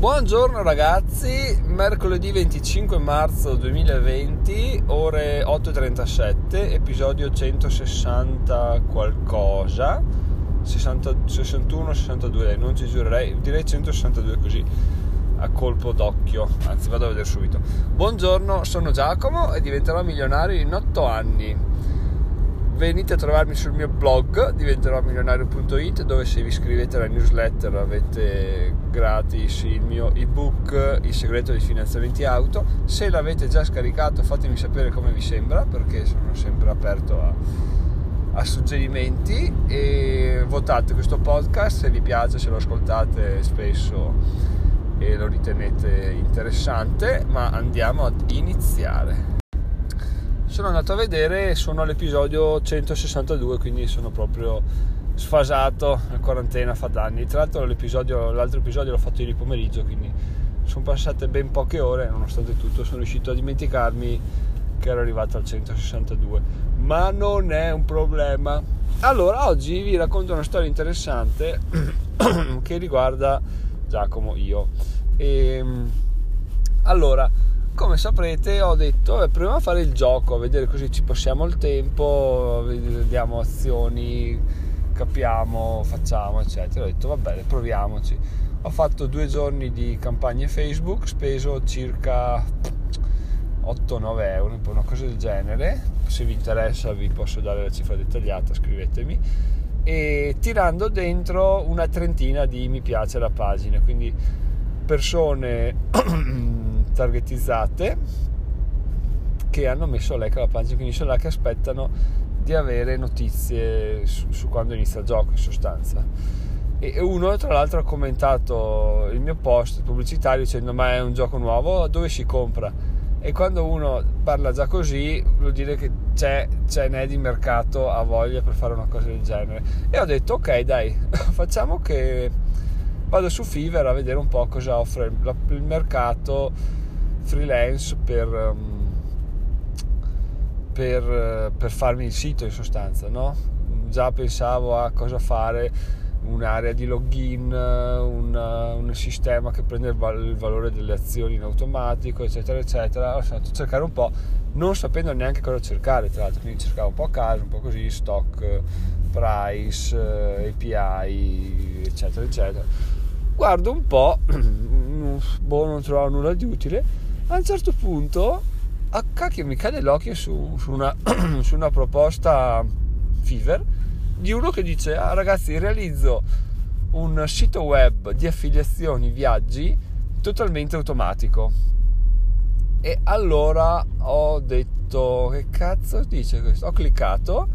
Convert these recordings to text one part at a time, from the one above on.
Buongiorno ragazzi, mercoledì 25 marzo 2020, ore 8.37, episodio 160 qualcosa, 60, 61, 62, non ci giurerei, direi 162 così a colpo d'occhio, anzi vado a vedere subito. Buongiorno, sono Giacomo e diventerò milionario in 8 anni. Venite a trovarmi sul mio blog diventeròmilionario.it dove se vi iscrivete alla newsletter avete gratis il mio ebook Il segreto dei finanziamenti auto. Se l'avete già scaricato fatemi sapere come vi sembra perché sono sempre aperto a, a suggerimenti. E votate questo podcast se vi piace se lo ascoltate spesso e lo ritenete interessante. Ma andiamo ad iniziare. Sono andato a vedere sono all'episodio 162 quindi sono proprio sfasato la quarantena fa danni. Tra l'altro l'altro episodio l'ho fatto ieri pomeriggio quindi sono passate ben poche ore nonostante tutto sono riuscito a dimenticarmi che ero arrivato al 162 ma non è un problema. Allora oggi vi racconto una storia interessante che riguarda Giacomo io. E, ehm, allora come saprete ho detto eh, proviamo a fare il gioco a vedere così ci passiamo il tempo vediamo azioni capiamo facciamo eccetera. Ho detto va bene proviamoci. Ho fatto due giorni di campagne facebook speso circa 8-9 euro una cosa del genere. Se vi interessa vi posso dare la cifra dettagliata scrivetemi. E tirando dentro una trentina di mi piace alla pagina quindi persone targetizzate che hanno messo like alla pagina, quindi sono là che aspettano di avere notizie su, su, quando inizia il gioco in sostanza. E uno tra l'altro ha commentato il mio post pubblicitario dicendo ma è un gioco nuovo, dove si compra? E quando uno parla già così vuol dire che c'è, ce n'è di mercato a voglia per fare una cosa del genere. E ho detto ok dai, facciamo che vado su Fiverr a vedere un po' cosa offre il mercato freelance per, um, per, per, farmi il sito in sostanza, no? Già pensavo a cosa fare, un'area di login, una, un sistema che prende il, val- il, valore delle azioni in automatico, eccetera, eccetera. Ho iniziato a cercare un po', non sapendo neanche cosa cercare, tra l'altro, quindi cercavo un po' a caso, un po' così, stock, price, API, eccetera, eccetera. Guardo un po', boh, non trovavo nulla di utile a un certo punto a cacchio mi cade l'occhio su, su, una, su una proposta Fiverr di uno che dice ah, ragazzi realizzo un sito web di affiliazioni viaggi totalmente automatico. E allora ho detto che cazzo dice questo? Ho cliccato.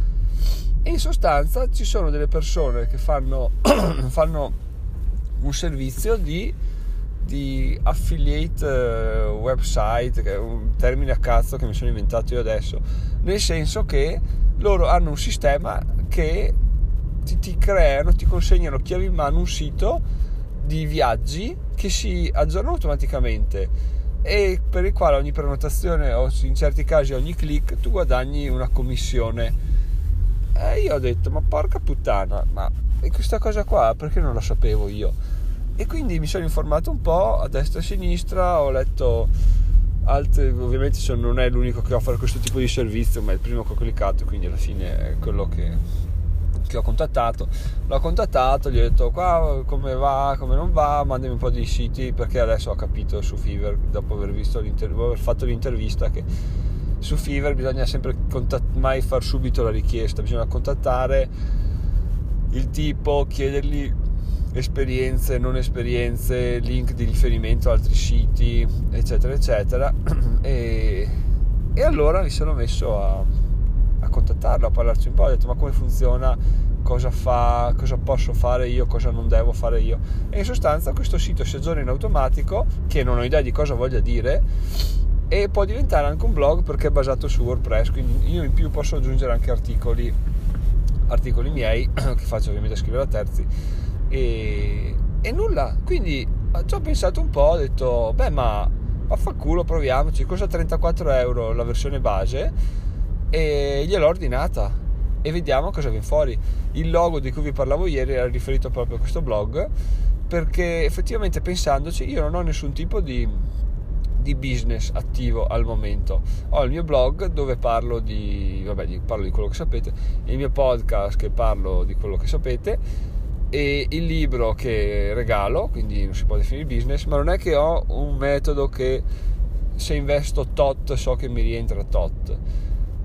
E in sostanza ci sono delle persone che fanno, fanno un servizio di di affiliate eh, website, che è un termine a cazzo che mi sono inventato io adesso, nel senso che loro hanno un sistema che ti, ti creano, ti consegnano chiavi in mano un sito di viaggi che si aggiorna automaticamente e per il quale ogni prenotazione o in certi casi ogni click tu guadagni una commissione. E io ho detto, ma porca puttana, ma questa cosa qua perché non la sapevo io? E quindi mi sono informato un po' a destra e a sinistra, ho letto altre, ovviamente non è l'unico che offre questo tipo di servizio, ma è il primo che ho cliccato, quindi alla fine è quello che, che ho contattato. L'ho contattato, gli ho detto qua come va, come non va, mandami un po' di siti perché adesso ho capito su Fiverr, dopo aver, aver fatto l'intervista, che su Fiverr bisogna sempre contatt- mai far subito la richiesta, bisogna contattare il tipo, chiedergli esperienze, non esperienze, link di riferimento a altri siti, eccetera, eccetera. E, e allora mi sono messo a, a, contattarlo, a parlarci un po', ho detto ma come funziona, cosa fa, cosa posso fare io, cosa non devo fare io. E in sostanza questo sito si aggiorna in automatico, che non ho idea di cosa voglia dire, e può diventare anche un blog perché è basato su WordPress, quindi io in più posso aggiungere anche articoli, articoli miei, che faccio ovviamente scrivere a terzi e, e nulla. Quindi ci ho pensato un po', ho detto, beh ma vaffanculo, proviamoci, costa 34 euro la versione base e gliel'ho ordinata e vediamo cosa viene fuori. Il logo di cui vi parlavo ieri era riferito proprio a questo blog perché effettivamente pensandoci io non ho nessun tipo di, di business attivo al momento. Ho il mio blog dove parlo di, vabbè, parlo di quello che sapete, il mio podcast che parlo di quello che sapete e il libro che regalo, quindi non si può definire business, ma non è che ho un metodo che se investo tot so che mi rientra tot.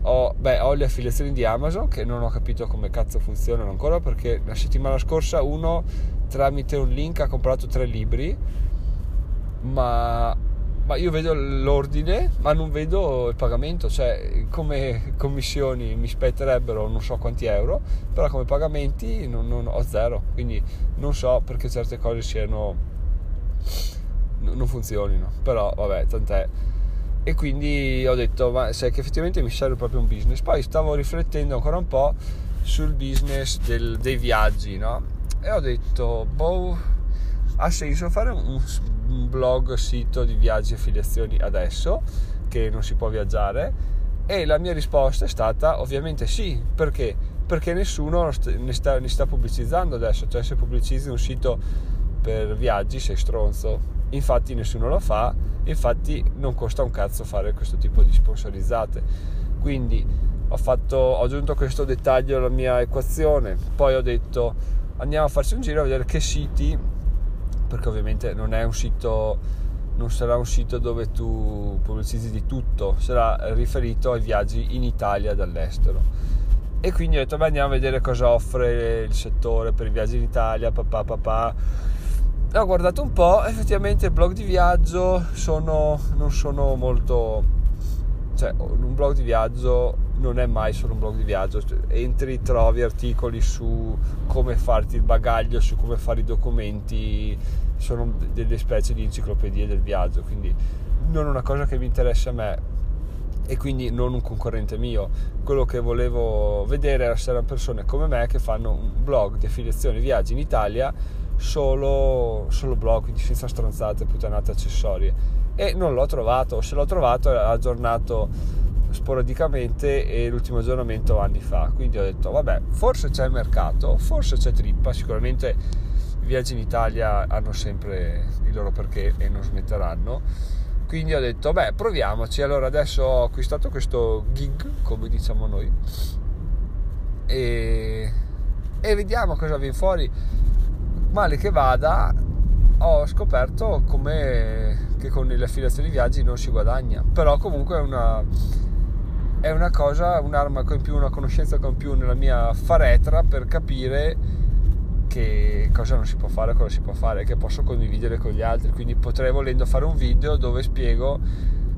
Ho, beh, ho le affiliazioni di Amazon che non ho capito come cazzo funzionano ancora perché la settimana scorsa uno tramite un link ha comprato tre libri ma, ma io vedo l'ordine ma non vedo il pagamento cioè come commissioni mi spetterebbero non so quanti euro però come pagamenti non, non ho zero. Quindi non so perché certe cose siano non funzionino. Però vabbè tant'è. E quindi ho detto ma sai che effettivamente mi serve proprio un business. Poi stavo riflettendo ancora un po' sul business del, dei viaggi no? e ho detto boh ha senso fare un, un blog sito di viaggi e affiliazioni adesso che non si può viaggiare e la mia risposta è stata ovviamente sì. Perché? Perché nessuno ne sta, ne sta pubblicizzando adesso. Cioè se pubblicizzi un sito per viaggi sei stronzo. Infatti nessuno lo fa. Infatti non costa un cazzo fare questo tipo di sponsorizzate. Quindi ho, fatto, ho aggiunto questo dettaglio alla mia equazione. Poi ho detto andiamo a farci un giro a vedere che siti perché ovviamente non è un sito non sarà un sito dove tu pubblicizzi di tutto sarà riferito ai viaggi in Italia dall'estero. E quindi ho detto beh andiamo a vedere cosa offre il settore per i viaggi in Italia papà papà ho guardato un po' effettivamente blog di viaggio sono, non sono molto cioè un blog di viaggio non è mai solo un blog di viaggio, entri, trovi articoli su come farti il bagaglio, su come fare i documenti, sono delle specie di enciclopedie del viaggio, quindi non una cosa che mi interessa a me e quindi non un concorrente mio. Quello che volevo vedere era se erano persone come me che fanno un blog di affiliazione viaggi in Italia solo, solo blog, quindi senza stronzate, puttanate accessorie. E non l'ho trovato, se l'ho trovato era aggiornato sporadicamente e l'ultimo aggiornamento anni fa. Quindi ho detto vabbè forse c'è mercato forse c'è trippa. Sicuramente i viaggi in Italia hanno sempre il loro perché e non smetteranno. Quindi ho detto beh proviamoci. Allora adesso ho acquistato questo gig come diciamo noi e, e vediamo cosa viene fuori. Male che vada ho scoperto come che con le affiliazioni viaggi non si guadagna però comunque è una è una cosa, un'arma con più, una conoscenza con più nella mia faretra per capire che cosa non si può fare, cosa si può fare, che posso condividere con gli altri. Quindi potrei volendo fare un video dove spiego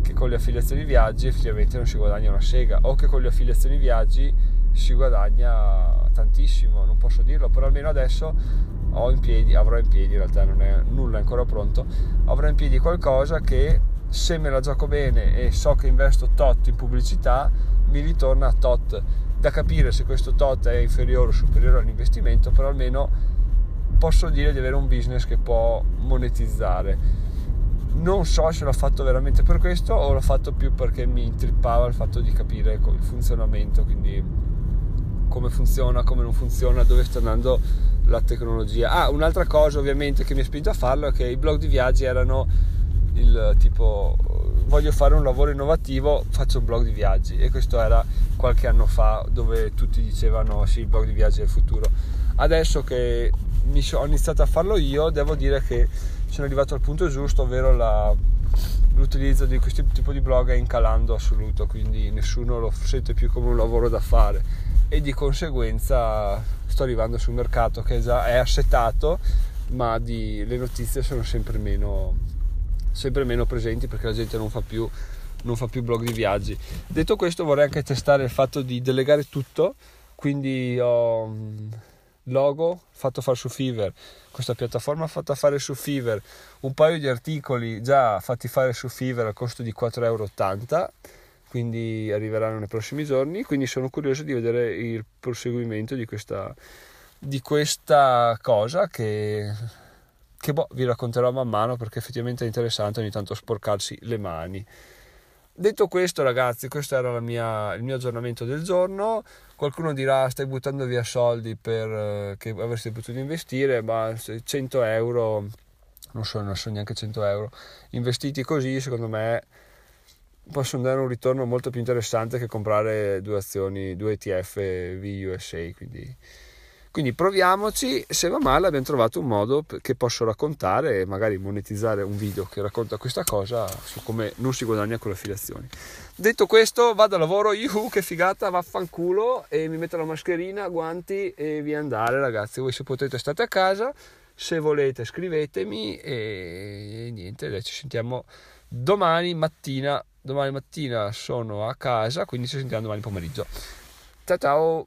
che con le affiliazioni viaggi effettivamente non si guadagna una sega o che con le affiliazioni viaggi si guadagna tantissimo, non posso dirlo, però almeno adesso ho in piedi, avrò in piedi, in realtà non è nulla ancora pronto, avrò in piedi qualcosa che se me la gioco bene e so che investo tot in pubblicità, mi ritorna tot. Da capire se questo tot è inferiore o superiore all'investimento, però almeno posso dire di avere un business che può monetizzare. Non so se l'ho fatto veramente per questo o l'ho fatto più perché mi intrippava il fatto di capire il funzionamento, quindi come funziona, come non funziona, dove sta andando la tecnologia. Ah, un'altra cosa ovviamente che mi ha spinto a farlo è che i blog di viaggi erano il tipo voglio fare un lavoro innovativo, faccio un blog di viaggi e questo era qualche anno fa dove tutti dicevano sì, il blog di viaggi è il futuro. Adesso che ho iniziato a farlo io, devo dire che sono arrivato al punto giusto, ovvero la, l'utilizzo di questo tipo di blog è incalando assoluto, quindi nessuno lo sente più come un lavoro da fare e di conseguenza sto arrivando sul mercato che già è assetato, ma di, le notizie sono sempre meno sempre meno presenti perché la gente non fa più non fa più blog di viaggi. Detto questo vorrei anche testare il fatto di delegare tutto, quindi ho mm, logo fatto fare su Fiverr, questa piattaforma fatta fare su Fiverr, un paio di articoli già fatti fare su Fiverr a costo di 4,80 euro, quindi arriveranno nei prossimi giorni, quindi sono curioso di vedere il proseguimento di questa, di questa cosa che che boh, vi racconterò man mano perché effettivamente è interessante ogni tanto sporcarsi le mani. Detto questo, ragazzi, questo era mia, il mio aggiornamento del giorno. Qualcuno dirà: Stai buttando via soldi per, eh, che avresti potuto investire, ma 100 euro, non so, non so neanche 100 euro, investiti così, secondo me possono dare un ritorno molto più interessante che comprare due azioni, due ETF VUSA. Quindi quindi proviamoci, se va male abbiamo trovato un modo che posso raccontare e magari monetizzare un video che racconta questa cosa su come non si guadagna con le affiliazioni. Detto questo, vado a lavoro, yuhu, che figata, vaffanculo e mi metto la mascherina, guanti e via andare ragazzi. Voi se potete state a casa, se volete scrivetemi e niente, ci sentiamo domani mattina. Domani mattina sono a casa, quindi ci sentiamo domani pomeriggio. Ciao ciao!